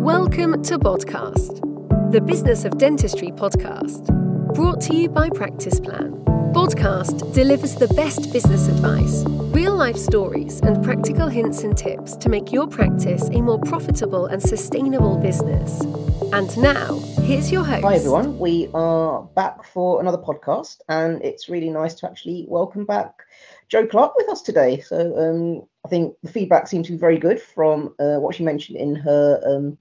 Welcome to Podcast, the Business of Dentistry podcast, brought to you by Practice Plan. Podcast delivers the best business advice, real life stories, and practical hints and tips to make your practice a more profitable and sustainable business. And now, here's your host. Hi, everyone. We are back for another podcast, and it's really nice to actually welcome back Jo Clarke with us today. So, um, I think the feedback seems to be very good from uh, what she mentioned in her um,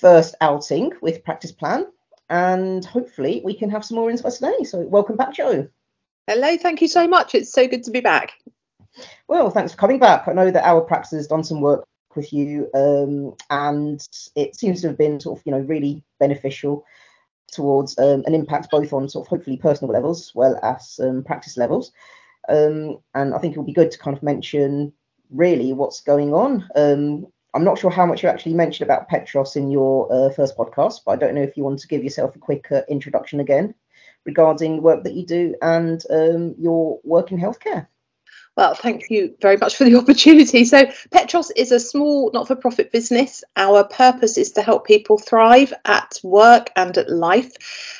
first outing with Practice Plan. And hopefully, we can have some more insights today. So, welcome back, Jo. Hello, thank you so much. It's so good to be back. Well, thanks for coming back. I know that our practice has done some work with you, um, and it seems to have been sort of, you know, really beneficial towards um, an impact both on sort of hopefully personal levels as well as um, practice levels. Um, and I think it will be good to kind of mention really what's going on. Um, I'm not sure how much you actually mentioned about Petros in your uh, first podcast, but I don't know if you want to give yourself a quick uh, introduction again regarding the work that you do and um, your work in healthcare. Well, thank you very much for the opportunity. So, Petros is a small not for profit business. Our purpose is to help people thrive at work and at life.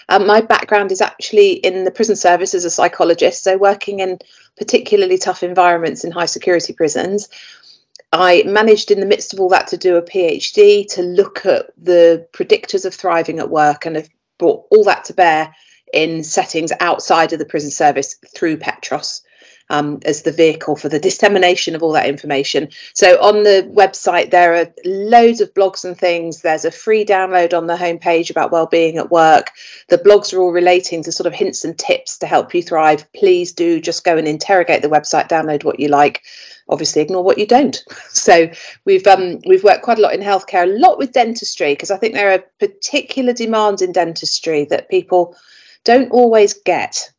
Um, my background is actually in the prison service as a psychologist, so working in particularly tough environments in high security prisons. I managed in the midst of all that to do a PhD to look at the predictors of thriving at work and have brought all that to bear in settings outside of the prison service through Petros um, as the vehicle for the dissemination of all that information. So on the website, there are loads of blogs and things. There's a free download on the homepage about well-being at work. The blogs are all relating to sort of hints and tips to help you thrive. Please do just go and interrogate the website, download what you like. Obviously, ignore what you don't. So we've um, we've worked quite a lot in healthcare, a lot with dentistry because I think there are particular demands in dentistry that people don't always get.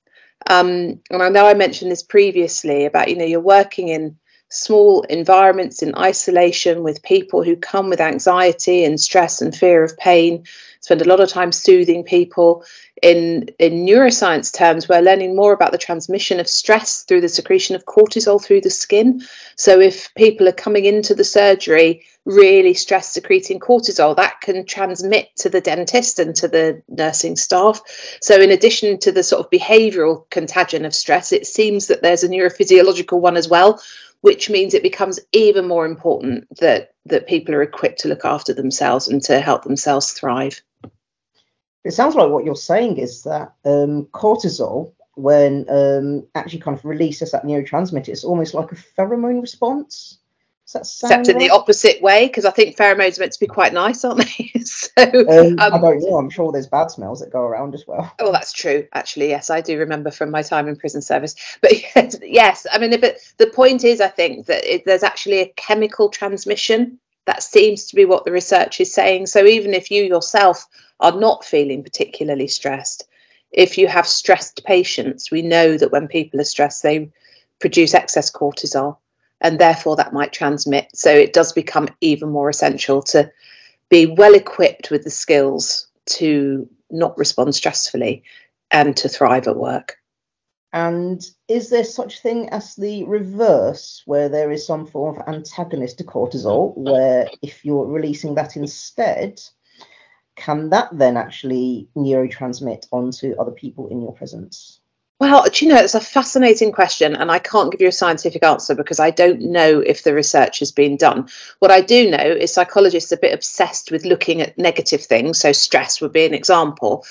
Um, and I know I mentioned this previously about, you know, you're working in small environments in isolation with people who come with anxiety and stress and fear of pain spend a lot of time soothing people in in neuroscience terms we're learning more about the transmission of stress through the secretion of cortisol through the skin. So if people are coming into the surgery really stress secreting cortisol that can transmit to the dentist and to the nursing staff. So in addition to the sort of behavioral contagion of stress it seems that there's a neurophysiological one as well which means it becomes even more important that that people are equipped to look after themselves and to help themselves thrive. It sounds like what you're saying is that um, cortisol, when um, actually kind of releases that neurotransmitter, it's almost like a pheromone response. Except in the opposite way, because I think pheromones are meant to be quite nice, aren't they? so um, um, I don't know. I'm sure there's bad smells that go around as well. Oh, that's true. Actually, yes, I do remember from my time in prison service. But yes, yes I mean, but the point is, I think that it, there's actually a chemical transmission. That seems to be what the research is saying. So even if you yourself are not feeling particularly stressed, if you have stressed patients, we know that when people are stressed, they produce excess cortisol and therefore that might transmit. So it does become even more essential to be well equipped with the skills to not respond stressfully and to thrive at work. And is there such thing as the reverse, where there is some form of antagonist to cortisol, where if you're releasing that instead, can that then actually neurotransmit onto other people in your presence? Well, do you know, it's a fascinating question, and I can't give you a scientific answer because I don't know if the research has been done. What I do know is psychologists are a bit obsessed with looking at negative things, so stress would be an example.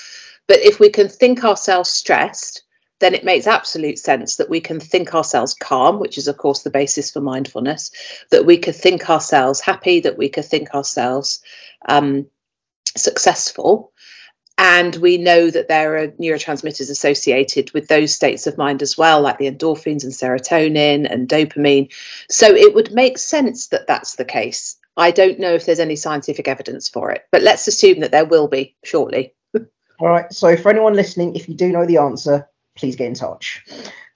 But if we can think ourselves stressed, then it makes absolute sense that we can think ourselves calm, which is, of course, the basis for mindfulness, that we could think ourselves happy, that we could think ourselves um, successful and we know that there are neurotransmitters associated with those states of mind as well, like the endorphins and serotonin and dopamine. So it would make sense that that's the case. I don't know if there's any scientific evidence for it, but let's assume that there will be shortly. All right. So for anyone listening, if you do know the answer, please get in touch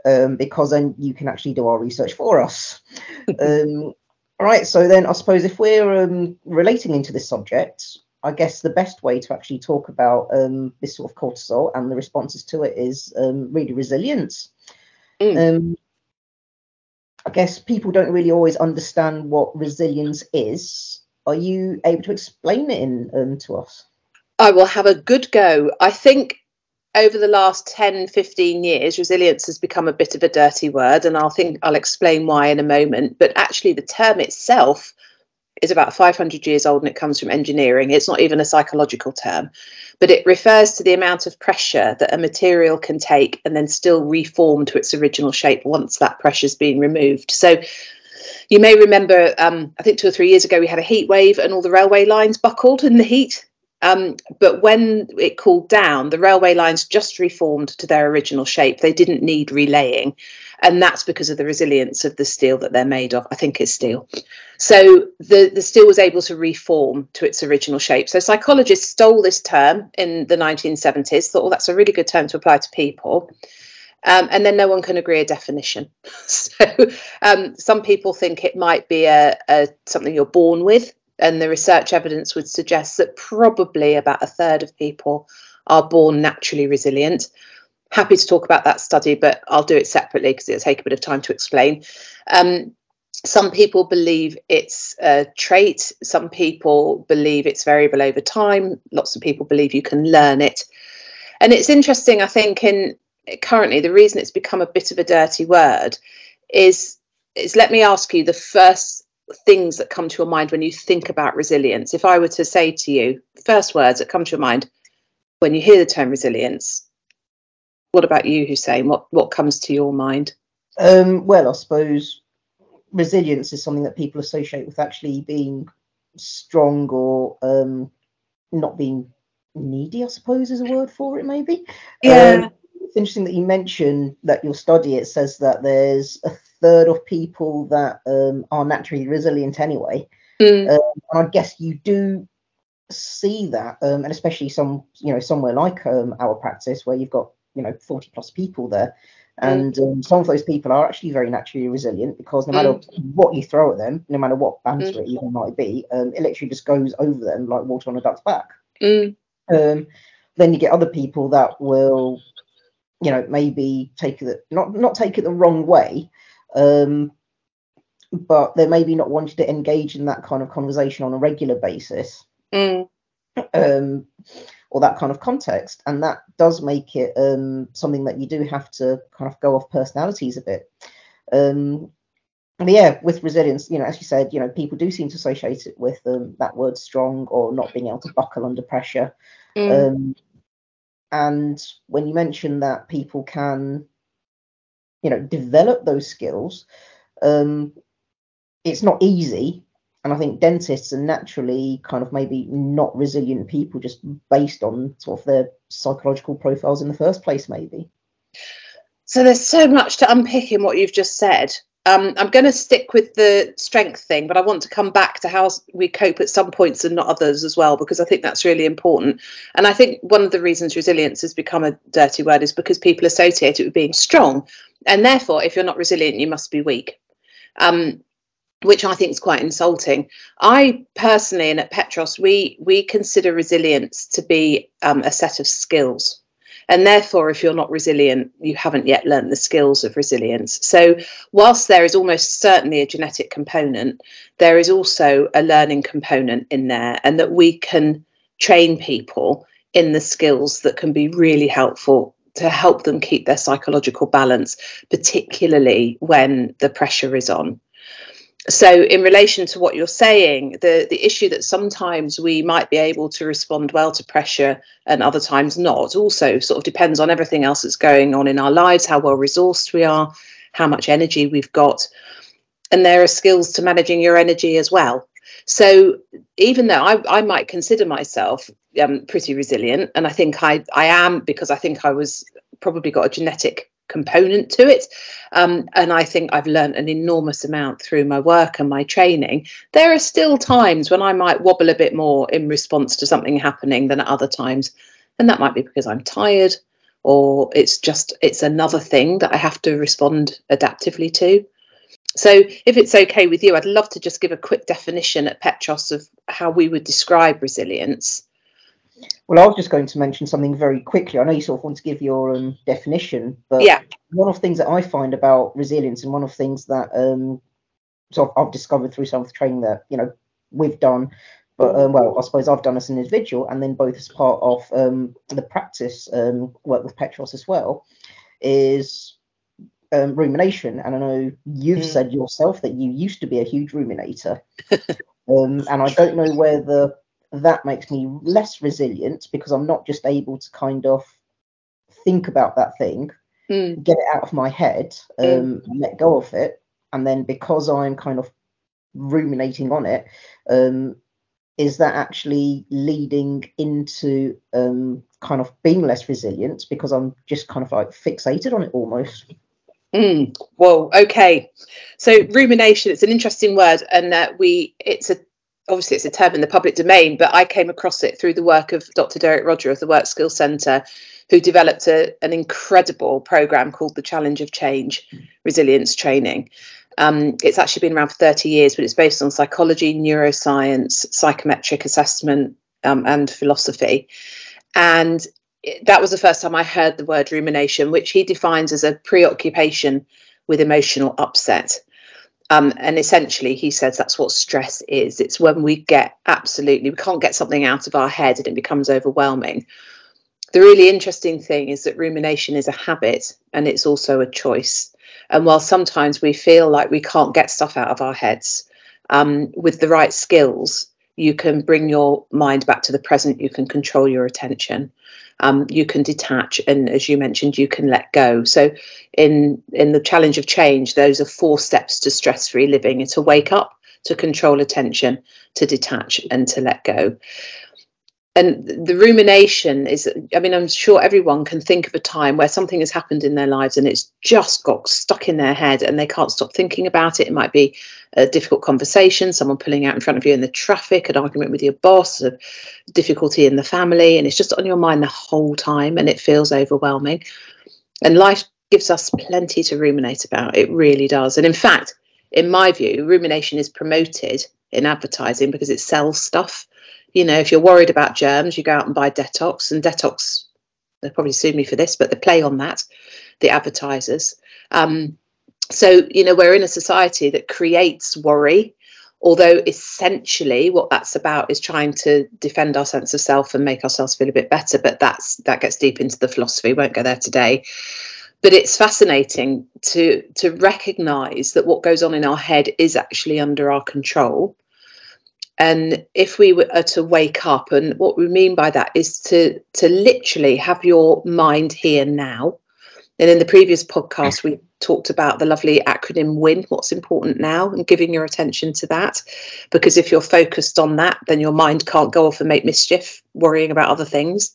um, because then you can actually do our research for us. um, all right. So then I suppose if we're um, relating into this subject, I guess the best way to actually talk about um, this sort of cortisol and the responses to it is um, really resilience. Mm. Um, I guess people don't really always understand what resilience is. Are you able to explain it in um, to us? I will have a good go. I think over the last 10 15 years resilience has become a bit of a dirty word and i'll think i'll explain why in a moment but actually the term itself is about 500 years old and it comes from engineering. It's not even a psychological term but it refers to the amount of pressure that a material can take and then still reform to its original shape once that pressure's been removed. So you may remember um, i think two or three years ago we had a heat wave and all the railway lines buckled in the heat um, but when it cooled down, the railway lines just reformed to their original shape. They didn't need relaying. And that's because of the resilience of the steel that they're made of. I think it's steel. So the, the steel was able to reform to its original shape. So psychologists stole this term in the 1970s, thought, oh, that's a really good term to apply to people. Um, and then no one can agree a definition. so um, some people think it might be a, a something you're born with, and the research evidence would suggest that probably about a third of people are born naturally resilient. Happy to talk about that study, but I'll do it separately because it'll take a bit of time to explain. Um, some people believe it's a trait, some people believe it's variable over time, lots of people believe you can learn it. And it's interesting, I think, in currently the reason it's become a bit of a dirty word is is let me ask you the first things that come to your mind when you think about resilience? If I were to say to you, first words that come to your mind when you hear the term resilience, what about you, Hussein? What what comes to your mind? Um, well, I suppose resilience is something that people associate with actually being strong or um, not being needy. I suppose is a word for it, maybe. Yeah. Um, it's interesting that you mentioned that your study it says that there's a third of people that um, are naturally resilient anyway. Mm. Um, and I guess you do see that, um, and especially some, you know, somewhere like um, our practice where you've got, you know, 40 plus people there. Mm. And um, some of those people are actually very naturally resilient because no matter mm. what you throw at them, no matter what banter mm. it even might be, um, it literally just goes over them like water on a duck's back. Mm. then you get other people that will you know maybe take it not not take it the wrong way um, but they're maybe not wanting to engage in that kind of conversation on a regular basis mm. um, or that kind of context and that does make it um, something that you do have to kind of go off personalities a bit um, yeah with resilience you know as you said you know people do seem to associate it with um, that word strong or not being able to buckle under pressure mm. And when you mention that people can you know develop those skills um, it's not easy. And i think dentists are naturally kind of maybe not resilient people just based on sort of their psychological profiles in the first place maybe. So there's so much to unpick in what you've just said um, I'm going to stick with the strength thing, but I want to come back to how we cope at some points and not others as well, because I think that's really important. And I think one of the reasons resilience has become a dirty word is because people associate it with being strong. And therefore, if you're not resilient, you must be weak. Um, which I think is quite insulting. I personally, and at Petros, we we consider resilience to be um, a set of skills. And therefore, if you're not resilient, you haven't yet learnt the skills of resilience. So, whilst there is almost certainly a genetic component, there is also a learning component in there, and that we can train people in the skills that can be really helpful to help them keep their psychological balance, particularly when the pressure is on so in relation to what you're saying the the issue that sometimes we might be able to respond well to pressure and other times not also sort of depends on everything else that's going on in our lives how well resourced we are how much energy we've got and there are skills to managing your energy as well. So even though I, I might consider myself um, pretty resilient and i think I, I am because i think i was probably got a genetic component to it. Um, and I think I've learned an enormous amount through my work and my training. There are still times when I might wobble a bit more in response to something happening than at other times. And that might be because I'm tired or it's just it's another thing that I have to respond adaptively to. So, if it's okay with you, I'd love to just give a quick definition at Petros of how we would describe resilience. Well, I was just going to mention something very quickly. I know you sort of want to give your um, definition, but yeah. one of the things that I find about resilience and one of the things that um, sort of I've discovered through some of the training that, you know, we've done, but um, well, I suppose I've done as an individual, and then both as part of um, the practice um, work with Petros as well, is um, rumination. And I know you've mm. said yourself that you used to be a huge ruminator, um, and I don't know whether that makes me less resilient because I'm not just able to kind of think about that thing, mm. get it out of my head, mm. um, mm. let go of it, and then because I'm kind of ruminating on it, um, is that actually leading into um, kind of being less resilient because I'm just kind of like fixated on it almost? Mm, well, okay. So rumination, it's an interesting word, and uh, we it's a obviously it's a term in the public domain, but I came across it through the work of Dr. Derek Roger of the Work Skills Centre, who developed a, an incredible program called the Challenge of Change Resilience Training. Um, it's actually been around for 30 years, but it's based on psychology, neuroscience, psychometric assessment, um, and philosophy. And that was the first time I heard the word rumination, which he defines as a preoccupation with emotional upset. Um, and essentially, he says that's what stress is. It's when we get absolutely, we can't get something out of our head and it becomes overwhelming. The really interesting thing is that rumination is a habit and it's also a choice. And while sometimes we feel like we can't get stuff out of our heads, um, with the right skills, you can bring your mind back to the present, you can control your attention um, you can detach and as you mentioned you can let go. So in in the challenge of change those are four steps to stress-free living. To wake up to control attention to detach and to let go. And the rumination is i mean i'm sure everyone can think of a time where something has happened in their lives and it's just got stuck in their head and they can't stop thinking about it. It might be a difficult conversation someone pulling out in front of you in the traffic an argument with your boss a difficulty in the family and it's just on your mind the whole time and it feels overwhelming. And life gives us plenty to ruminate about. It really does. And in fact in my view rumination is promoted in advertising because it sells stuff. You know, if you're worried about germs, you go out and buy Dettol, and Dettol, they'll probably sue me for this, but they play on that, the advertisers. Um, so, you know, we're in a society that creates worry, although essentially what that's about is trying to defend our sense of self and make ourselves feel a bit better. But that's that gets deep into the philosophy, won't go there today. But it's fascinating to to recognize that what goes on in our head is actually under our control and if we were uh, to wake up and what we mean by that is to to literally have your mind here now and in the previous podcast we talked about the lovely acronym win what's important now and giving your attention to that because if you're focused on that then your mind can't go off and make mischief worrying about other things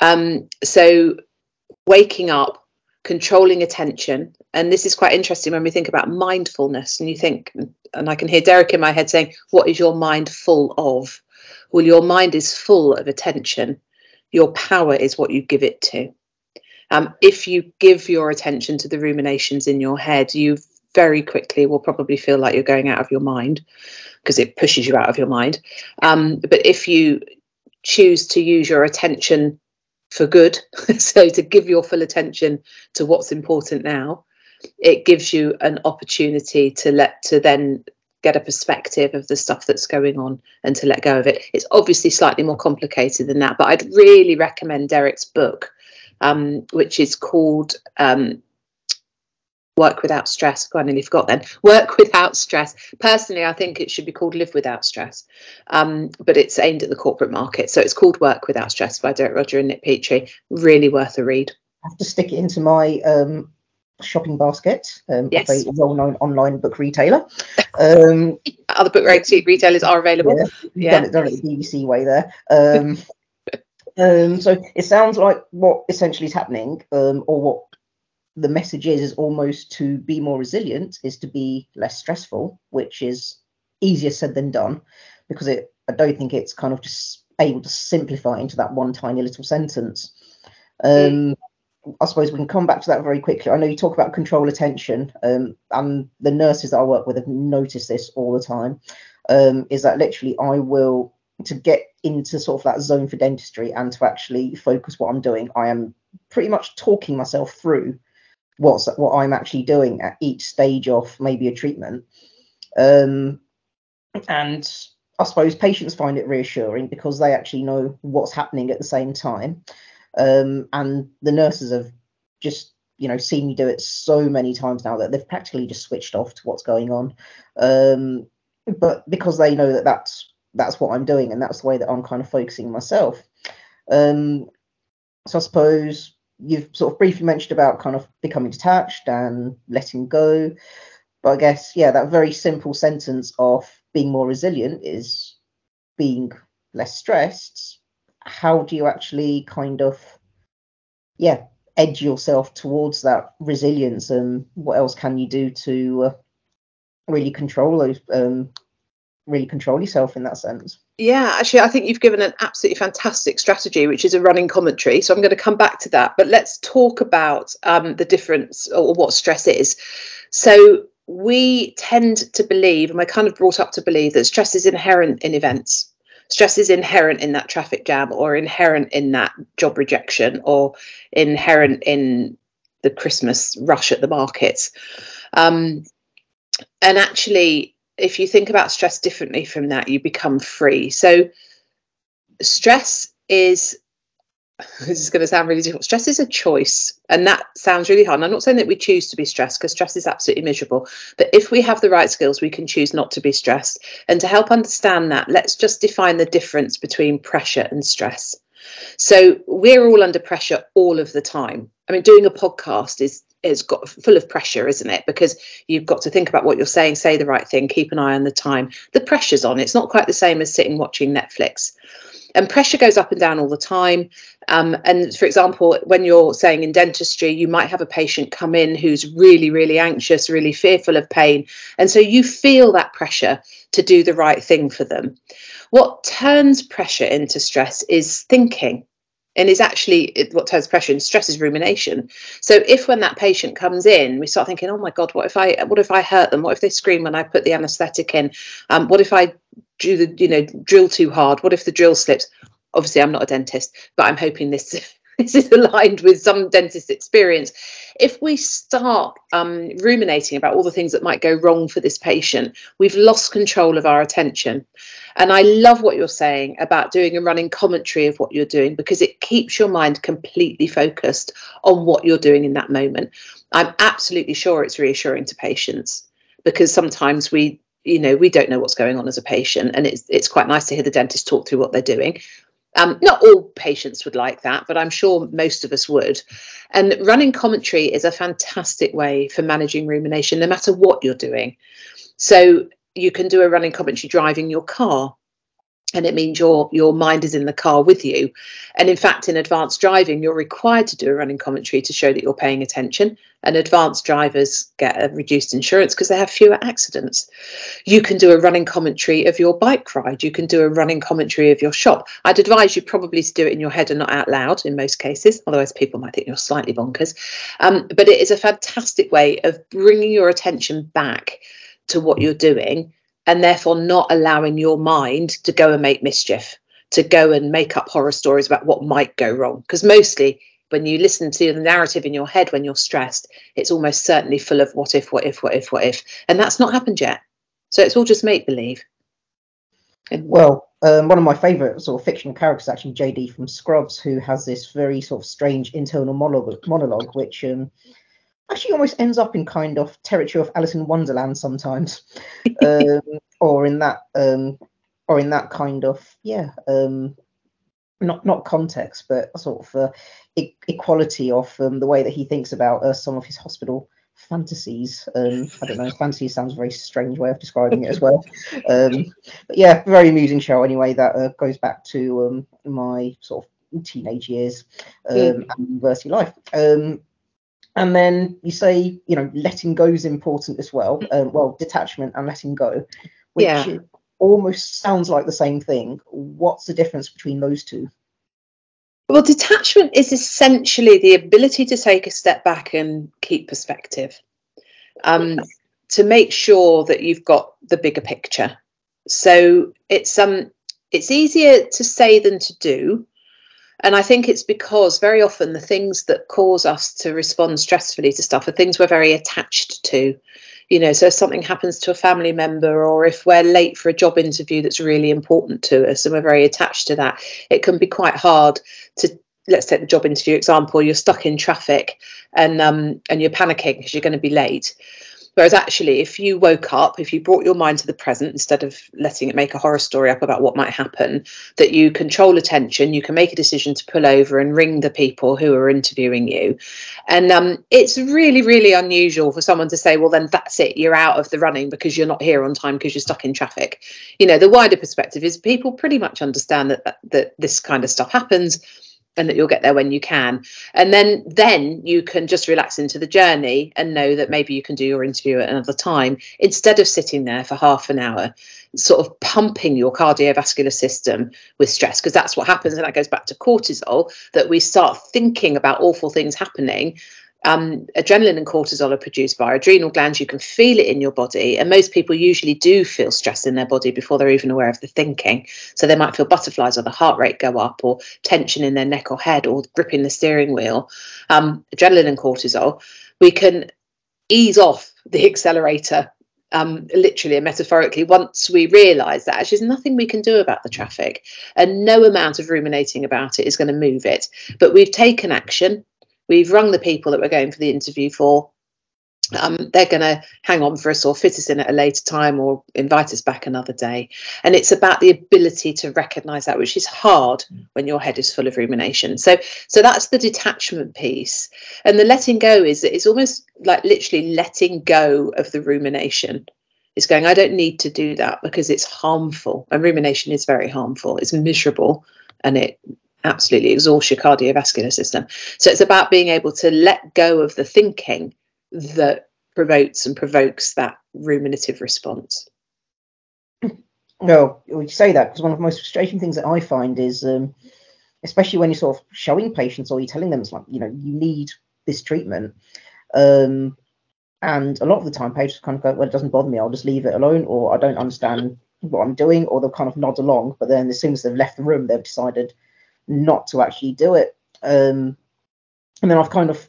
um, so waking up controlling attention. And this is quite interesting when we think about mindfulness and you think, and I can hear Derek in my head saying, What is your mind full of? Well, your mind is full of attention. Your power is what you give it to. Um, if you give your attention to the ruminations in your head, you very quickly will probably feel like you're going out of your mind because it pushes you out of your mind. Um, but if you choose to use your attention for good. so to give your full attention to what's important now, it gives you an opportunity to let to then get a perspective of the stuff that's going on and to let go of it. It's obviously slightly more complicated than that, but I'd really recommend Derek's book, um, which is called um, work without stress. I nearly forgot then. Work without stress. Personally, I think it should be called live without stress, um, but it's aimed at the corporate market. So it's called Work Without Stress by Derek Roger and Nick Petrie. Really worth a read. I have to stick it into my um, shopping basket. Um, yes. A well-known online book retailer. Um, Other book retailers are available. Yeah, yeah. Done, it, done it the BBC way there. Um, um, so it sounds like what essentially is happening, um, or what the message is is almost to be more resilient is to be less stressful, which is easier said than done, because it I don't think it's kind of just able to simplify into that one tiny little sentence. Um. I suppose we can come back to that very quickly. I know you talk about control attention, um, and the nurses that I work with have noticed this all the time. Um, is that literally I will to get into sort of that zone for dentistry and to actually focus what I'm doing. I am pretty much talking myself through what's what I'm actually doing at each stage of maybe a treatment. Um, and I suppose patients find it reassuring because they actually know what's happening at the same time. Um, and the nurses have just, you know, seen me do it so many times now that they've practically just switched off to what's going on. Um, but because they know that that's that's what I'm doing and that's the way that I'm kind of focusing myself. Um, so I suppose you've sort of briefly mentioned about kind of becoming detached and letting go. But I guess, yeah, that very simple sentence of being more resilient is being less stressed. How do you actually kind of, yeah, edge yourself towards that resilience? And what else can you do to uh, really control those, um, really control yourself in that sense? Yeah, actually, I think you've given an absolutely fantastic strategy, which is a running commentary. So I'm going to come back to that. But let's talk about um, the difference or what stress is. So we tend to believe, and we're kind of brought up to believe, that stress is inherent in events. Stress is inherent in that traffic jam, or inherent in that job rejection, or inherent in the Christmas rush at the markets. Um, and actually, if you think about stress differently from that, you become free. So, stress is this is going to sound really difficult. Stress is a choice, and that sounds really hard. And I'm not saying that we choose to be stressed because stress is absolutely miserable. But if we have the right skills, we can choose not to be stressed. And to help understand that, let's just define the difference between pressure and stress. So we're all under pressure all of the time. I mean, doing a podcast is is got full of pressure, isn't it? Because you've got to think about what you're saying, say the right thing, keep an eye on the time. The pressure's on. It's not quite the same as sitting watching Netflix. And pressure goes up and down all the time. Um, and for example, when you're saying in dentistry, you might have a patient come in who's really, really anxious, really fearful of pain. And so you feel that pressure to do the right thing for them. What turns pressure into stress is thinking and is actually what turns pressure and stress is rumination. So if when that patient comes in, we start thinking, oh my God, what if I what if I hurt them? What if they scream when I put the anaesthetic in? Um, what if I do the you know drill too hard? What if the drill slips? Obviously, I'm not a dentist, but I'm hoping this this is aligned with some dentist experience. If we start um, ruminating about all the things that might go wrong for this patient, we've lost control of our attention. And I love what you're saying about doing a running commentary of what you're doing because it keeps your mind completely focused on what you're doing in that moment. I'm absolutely sure it's reassuring to patients because sometimes we you know we don't know what's going on as a patient and it's it's quite nice to hear the dentist talk through what they're doing um, not all patients would like that, but I'm sure most of us would. And running commentary is a fantastic way for managing rumination, no matter what you're doing. So you can do a running commentary driving your car and it means your your mind is in the car with you. And in fact in advanced driving you're required to do a running commentary to show that you're paying attention. And advanced drivers get a reduced insurance because they have fewer accidents. You can do a running commentary of your bike ride. You can do a running commentary of your shop. I'd advise you probably to do it in your head and not out loud in most cases otherwise people might think you're slightly bonkers. Um, but it is a fantastic way of bringing your attention back to what you're doing and therefore not allowing your mind to go and make mischief, to go and make up horror stories about what might go wrong. Because mostly when you listen to the narrative in your head when you're stressed, it's almost certainly full of what if, what if, what if, what if. And that's not happened yet. So it's all just make believe. Well, um, one of my favourite sort of fictional characters, actually JD from Scrubs, who has this very sort of strange internal monologue, monologue which um, actually almost ends up in kind of territory of Alice in Wonderland sometimes, um, or in that, um, or in that kind of yeah, um, not not context, but sort of uh, e- equality of um, the way that he thinks about uh, some of his hospital fantasies. Um, I don't know, fantasy sounds a very strange way of describing it as well. Um, but yeah, very amusing show anyway. That uh, goes back to um, my sort of teenage years um, mm. and university life. Um, and then you say you know letting go is important as well um, well detachment and letting go which yeah. almost sounds like the same thing. What's the difference between those two? Well detachment is essentially the ability to take a step back and keep perspective. Um, to make sure that you've got the bigger picture. So it's um it's easier to say than to do and I think it's because very often the things that cause us to respond stressfully to stuff are things we're very attached to. you know so if something happens to a family member or if we're late for a job interview that's really important to us and we're very attached to that it can be quite hard to let's take the job interview example you're stuck in traffic and um and you're panicking because you're going to be late Whereas actually, if you woke up, if you brought your mind to the present instead of letting it make a horror story up about what might happen, that you control attention, you can make a decision to pull over and ring the people who are interviewing you. And um, it's really, really unusual for someone to say, well, then that's it, you're out of the running because you're not here on time because you're stuck in traffic. You know, the wider perspective is people pretty much understand that, that, that this kind of stuff happens and that you'll get there when you can. And then then you can just relax into the journey and know that maybe you can do your interview at another time instead of sitting there for half an hour sort of pumping your cardiovascular system with stress because that's what happens and that goes back to cortisol that we start thinking about awful things happening um, adrenaline and cortisol are produced by adrenal glands. You can feel it in your body, and most people usually do feel stress in their body before they're even aware of the thinking. So they might feel butterflies or the heart rate go up, or tension in their neck or head, or gripping the steering wheel. Um, adrenaline and cortisol, we can ease off the accelerator um, literally and metaphorically once we realise that actually there's nothing we can do about the traffic and no amount of ruminating about it is going to move it. But we've taken action We've rung the people that we're going for the interview for. Um, they're going to hang on for us or fit us in at a later time or invite us back another day. And it's about the ability to recognise that, which is hard when your head is full of rumination. So, so that's the detachment piece, and the letting go is it's almost like literally letting go of the rumination. It's going, I don't need to do that because it's harmful, and rumination is very harmful. It's miserable, and it absolutely exhaust your cardiovascular system. So it's about being able to let go of the thinking that provokes and provokes that ruminative response. Well, you say that? Because one of the most frustrating things that I find is, um, especially when you're sort of showing patients or you're telling them it's like, you know, you need this treatment. Um, and a lot of the time, patients kind of go, well, it doesn't bother me. I'll just leave it alone, or I don't understand what I'm doing, or they'll kind of nod along. But then as soon as they've left the room, they've decided, not to actually do it. Um, and then I've kind of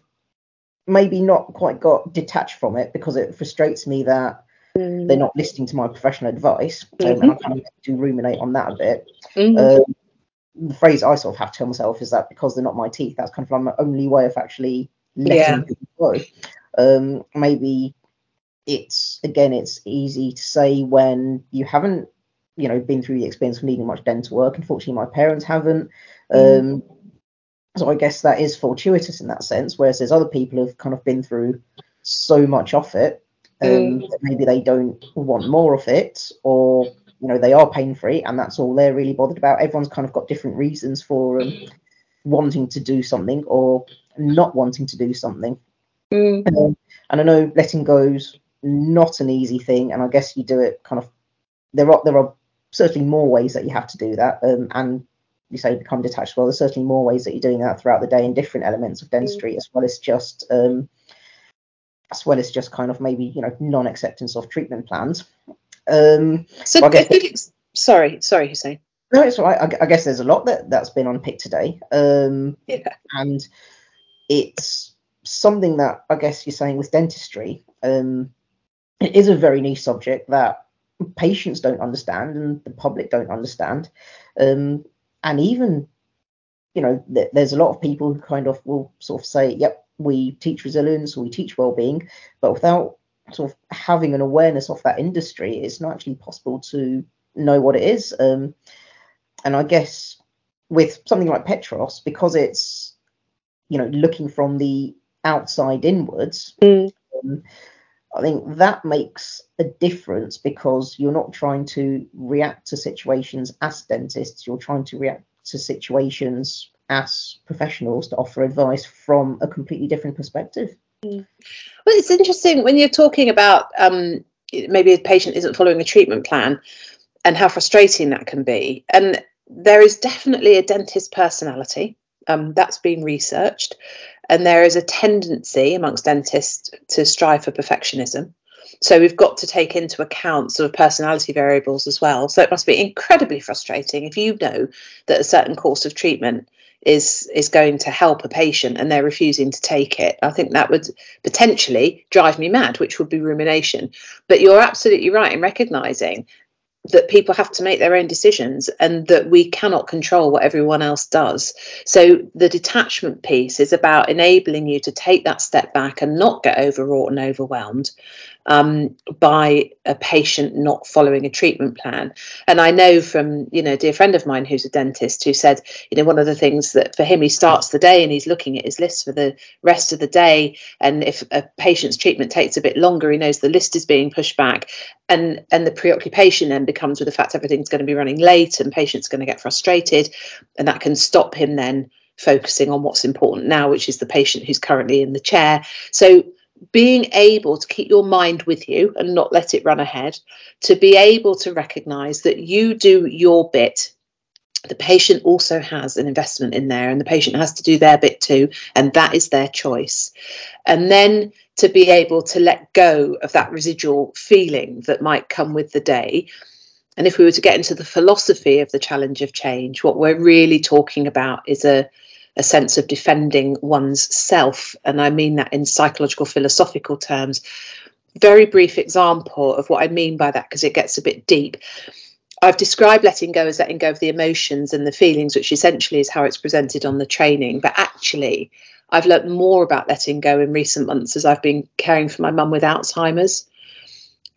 maybe not quite got detached from it because it frustrates me that mm. they're not listening to my professional advice. Um, mm-hmm. and I kind of do ruminate on that a bit. Mm-hmm. Um, the phrase I sort of have to tell myself is that because they're not my teeth, that's kind of like my only way of actually letting yeah. people go. Um, maybe it's again, it's easy to say when you haven't, you know, been through the experience of needing much dental work. Unfortunately, my parents haven't. Mm. Um, so I guess that is fortuitous in that sense, whereas there's other people who've kind of been through so much of it um, mm. that maybe they don't want more of it, or you know they are pain free, and that's all they're really bothered about. Everyone's kind of got different reasons for um, wanting to do something or not wanting to do something. Mm. Um, and I know letting go's not an easy thing, and I guess you do it kind of. There are there are certainly more ways that you have to do that, um, and you say become detached. Well there's certainly more ways that you're doing that throughout the day in different elements of dentistry mm. as well as just um, as well as just kind of maybe you know non-acceptance of treatment plans. Um so I guess sorry sorry Hussein. No it's right. I, I, guess there's a lot that that's been unpicked today. Um yeah. and it's something that i guess you're saying with dentistry um it is a very niche subject that patients don't understand and the public don't understand. Um and even you know th- there's a lot of people who kind of will sort of say yep we teach resilience or we teach well-being but without sort of having an awareness of that industry it's not actually possible to know what it is um, and i guess with something like petros because it's you know looking from the outside inwards mm. um, I think that makes a difference because you're not trying to react to situations as dentists, you're trying to react to situations as professionals to offer advice from a completely different perspective. Well, it's interesting when you're talking about um, maybe a patient isn't following a treatment plan and how frustrating that can be. And there is definitely a dentist personality. Um, that's been researched. And there is a tendency amongst dentists to strive for perfectionism. So we've got to take into account sort of personality variables as well. So it must be incredibly frustrating if you know that a certain course of treatment is is going to help a patient and they're refusing to take it i think that would potentially drive me mad which would be rumination but you're absolutely right in recognizing that people have to make their own decisions and that we cannot control what everyone else does. So the detachment piece is about enabling you to take that step back and not get overwrought and overwhelmed um, by a patient not following a treatment plan. And I know from, you know, a dear friend of mine who's a dentist who said, you know, one of the things that for him, he starts the day and he's looking at his list for the rest of the day. And if a patient's treatment takes a bit longer, he knows the list is being pushed back. And, and the preoccupation then becomes with the fact everything's going to be running late and patients going to get frustrated. And that can stop him then focusing on what's important now, which is the patient who's currently in the chair. So being able to keep your mind with you and not let it run ahead, to be able to recognize that you do your bit. The patient also has an investment in there, and the patient has to do their bit too, and that is their choice. And then to be able to let go of that residual feeling that might come with the day. And if we were to get into the philosophy of the challenge of change, what we're really talking about is a a sense of defending one's self. And I mean that in psychological, philosophical terms. Very brief example of what I mean by that, because it gets a bit deep. I've described letting go as letting go of the emotions and the feelings, which essentially is how it's presented on the training. But actually, I've learnt more about letting go in recent months as I've been caring for my mum with Alzheimer's.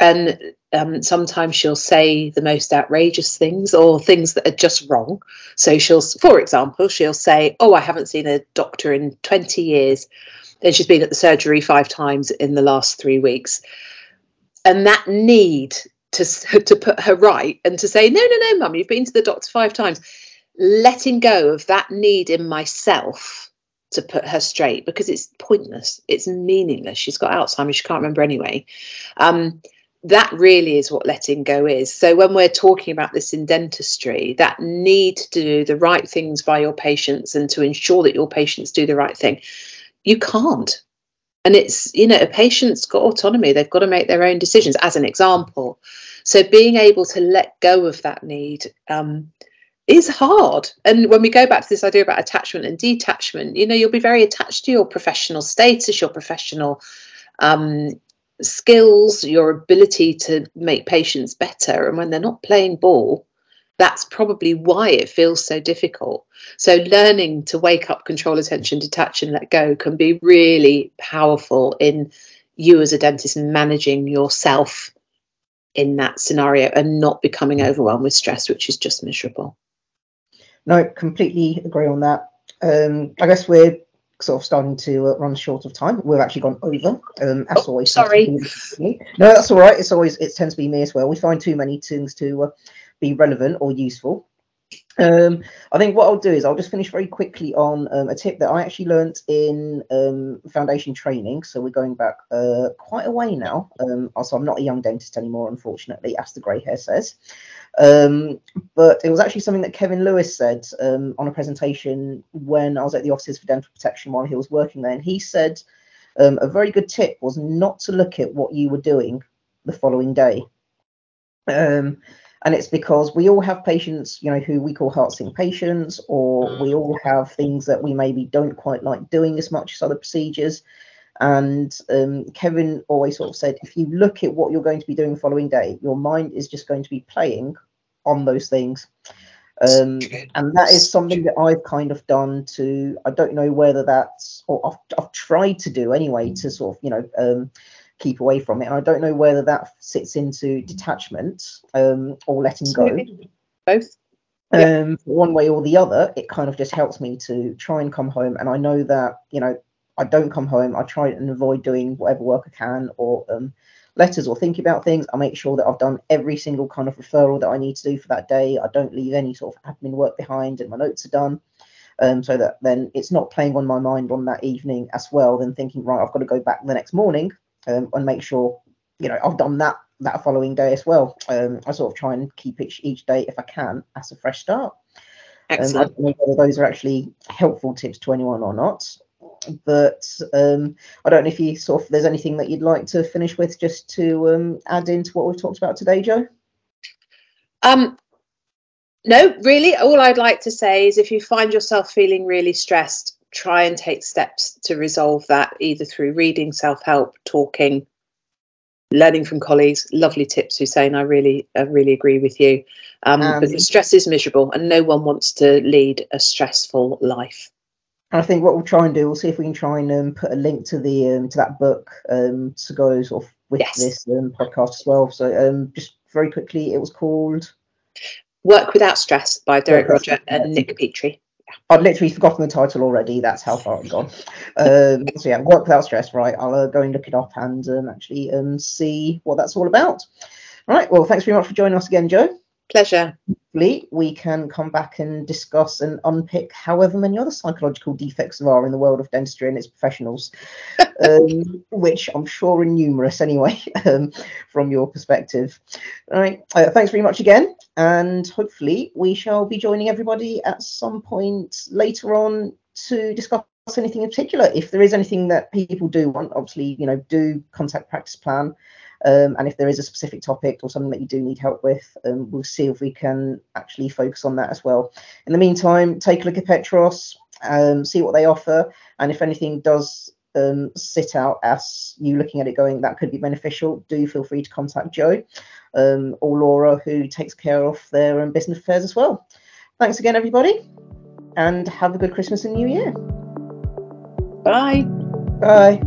And um, sometimes she'll say the most outrageous things or things that are just wrong. So she'll, for example, she'll say, "Oh, I haven't seen a doctor in 20 years." Then she's been at the surgery five times in the last three weeks, and that need to to put her right and to say, "No, no, no, mum, you've been to the doctor five times," letting go of that need in myself to put her straight because it's pointless, it's meaningless. She's got Alzheimer's, she can't remember anyway. Um, that really is what letting go is. So when we're talking about this in dentistry, that need to do the right things by your patients and to ensure that your patients do the right thing, you can't. And it's, you know, a patient's got autonomy. They've got to make their own decisions, as an example. So being able to let go of that need um, is hard. And when we go back to this idea about attachment and detachment, you know, you'll be very attached to your professional status, your professional um, skills, your ability to make patients better. And when they're not playing ball, that's probably why it feels so difficult. So, learning to wake up, control attention, detach, and let go can be really powerful in you as a dentist managing yourself in that scenario and not becoming overwhelmed with stress, which is just miserable. No, completely agree on that. Um, I guess we're sort of starting to uh, run short of time. We've actually gone over. Um, as oh, always, sorry. No, that's all right. It's always it tends to be me as well. We find too many things to uh, be relevant or useful. Um, I think what I'll do is I'll just finish very quickly on um, a tip that I actually learnt in um, foundation training. So we're going back uh, quite a way now. Um, also, I'm not a young dentist anymore, unfortunately, as the grey hair says. Um, but it was actually something that Kevin Lewis said um, on a presentation when I was at the Offices for Dental Protection while he was working there. And he said a very good tip was not to look at what you were doing the following day. And it's because we all have patients, you know, who we call heartsink patients, or we all have things that we maybe don't quite like doing as much as other procedures. And um, Kevin always sort of said, if you look at what you're going to be doing the following day, your mind is just going to be playing on those things. Um, and that is something that I've kind of done to, I don't know whether that's, or I've, I've tried to do anyway to sort of, you know, um, keep away from it. And I don't know whether that sits into detachment um, or letting go. Both. Um, one way or the other, it kind of just helps me to try and come home. And I know that, you know, I don't come home. I try and avoid doing whatever work I can or um, letters or thinking about things. I make sure that I've done every single kind of referral that I need to do for that day. I don't leave any sort of admin work behind and my notes are done. Um, so that then it's not playing on my mind on that evening as well, then thinking, right, I've got to go back the next morning um, and make sure, you know, I've done that that following day as well. Um, I sort of try and keep each, each day, if I can, as a fresh start. Excellent. Um, I don't know whether those are actually helpful tips to anyone or not but um, I don't know if you sort of there's anything that you'd like to finish with just to um, add into what we've talked about today, Jo. Um, no, really, all I'd like to say is if you find yourself feeling really stressed, try and take steps to resolve that either through reading, self help, talking, learning from colleagues. Lovely tips, Hussein. I really, I really agree with you. Um, um, but the stress is miserable, and no one wants to lead a stressful life. I think what we'll try and do, we'll see if we can try and um, put a link to the um, to that book um, to go sort of with yes. this um, podcast as well. So um, just very quickly, it was called Work Without Stress by Derek Roger and Nick Petrie. I'd literally forgotten the title already. That's how far I've gone. Um, so yeah, work without stress. Right, I'll uh, go and look it up and um, actually um, see what that's all about. All right. Well, thanks very much for joining us again, Jo. Pleasure. Hopefully, we can come back and discuss and unpick however many other psychological defects there are in the world of dentistry and its professionals, um, which I'm sure are numerous anyway, um, from your perspective. All right. Uh, thanks very much again. And hopefully, we shall be joining everybody at some point later on to discuss anything in particular. If there is anything that people do want, obviously, you know, do contact Practice Plan. Um, and if there is a specific topic or something that you do need help with, um, we'll see if we can actually focus on that as well. In the meantime, take a look at Petros, um, see what they offer, and if anything does um, sit out as you looking at it going, that could be beneficial, do feel free to contact Jo um, or Laura, who takes care of their own business affairs as well. Thanks again, everybody, and have a good Christmas and New Year. Bye. Bye.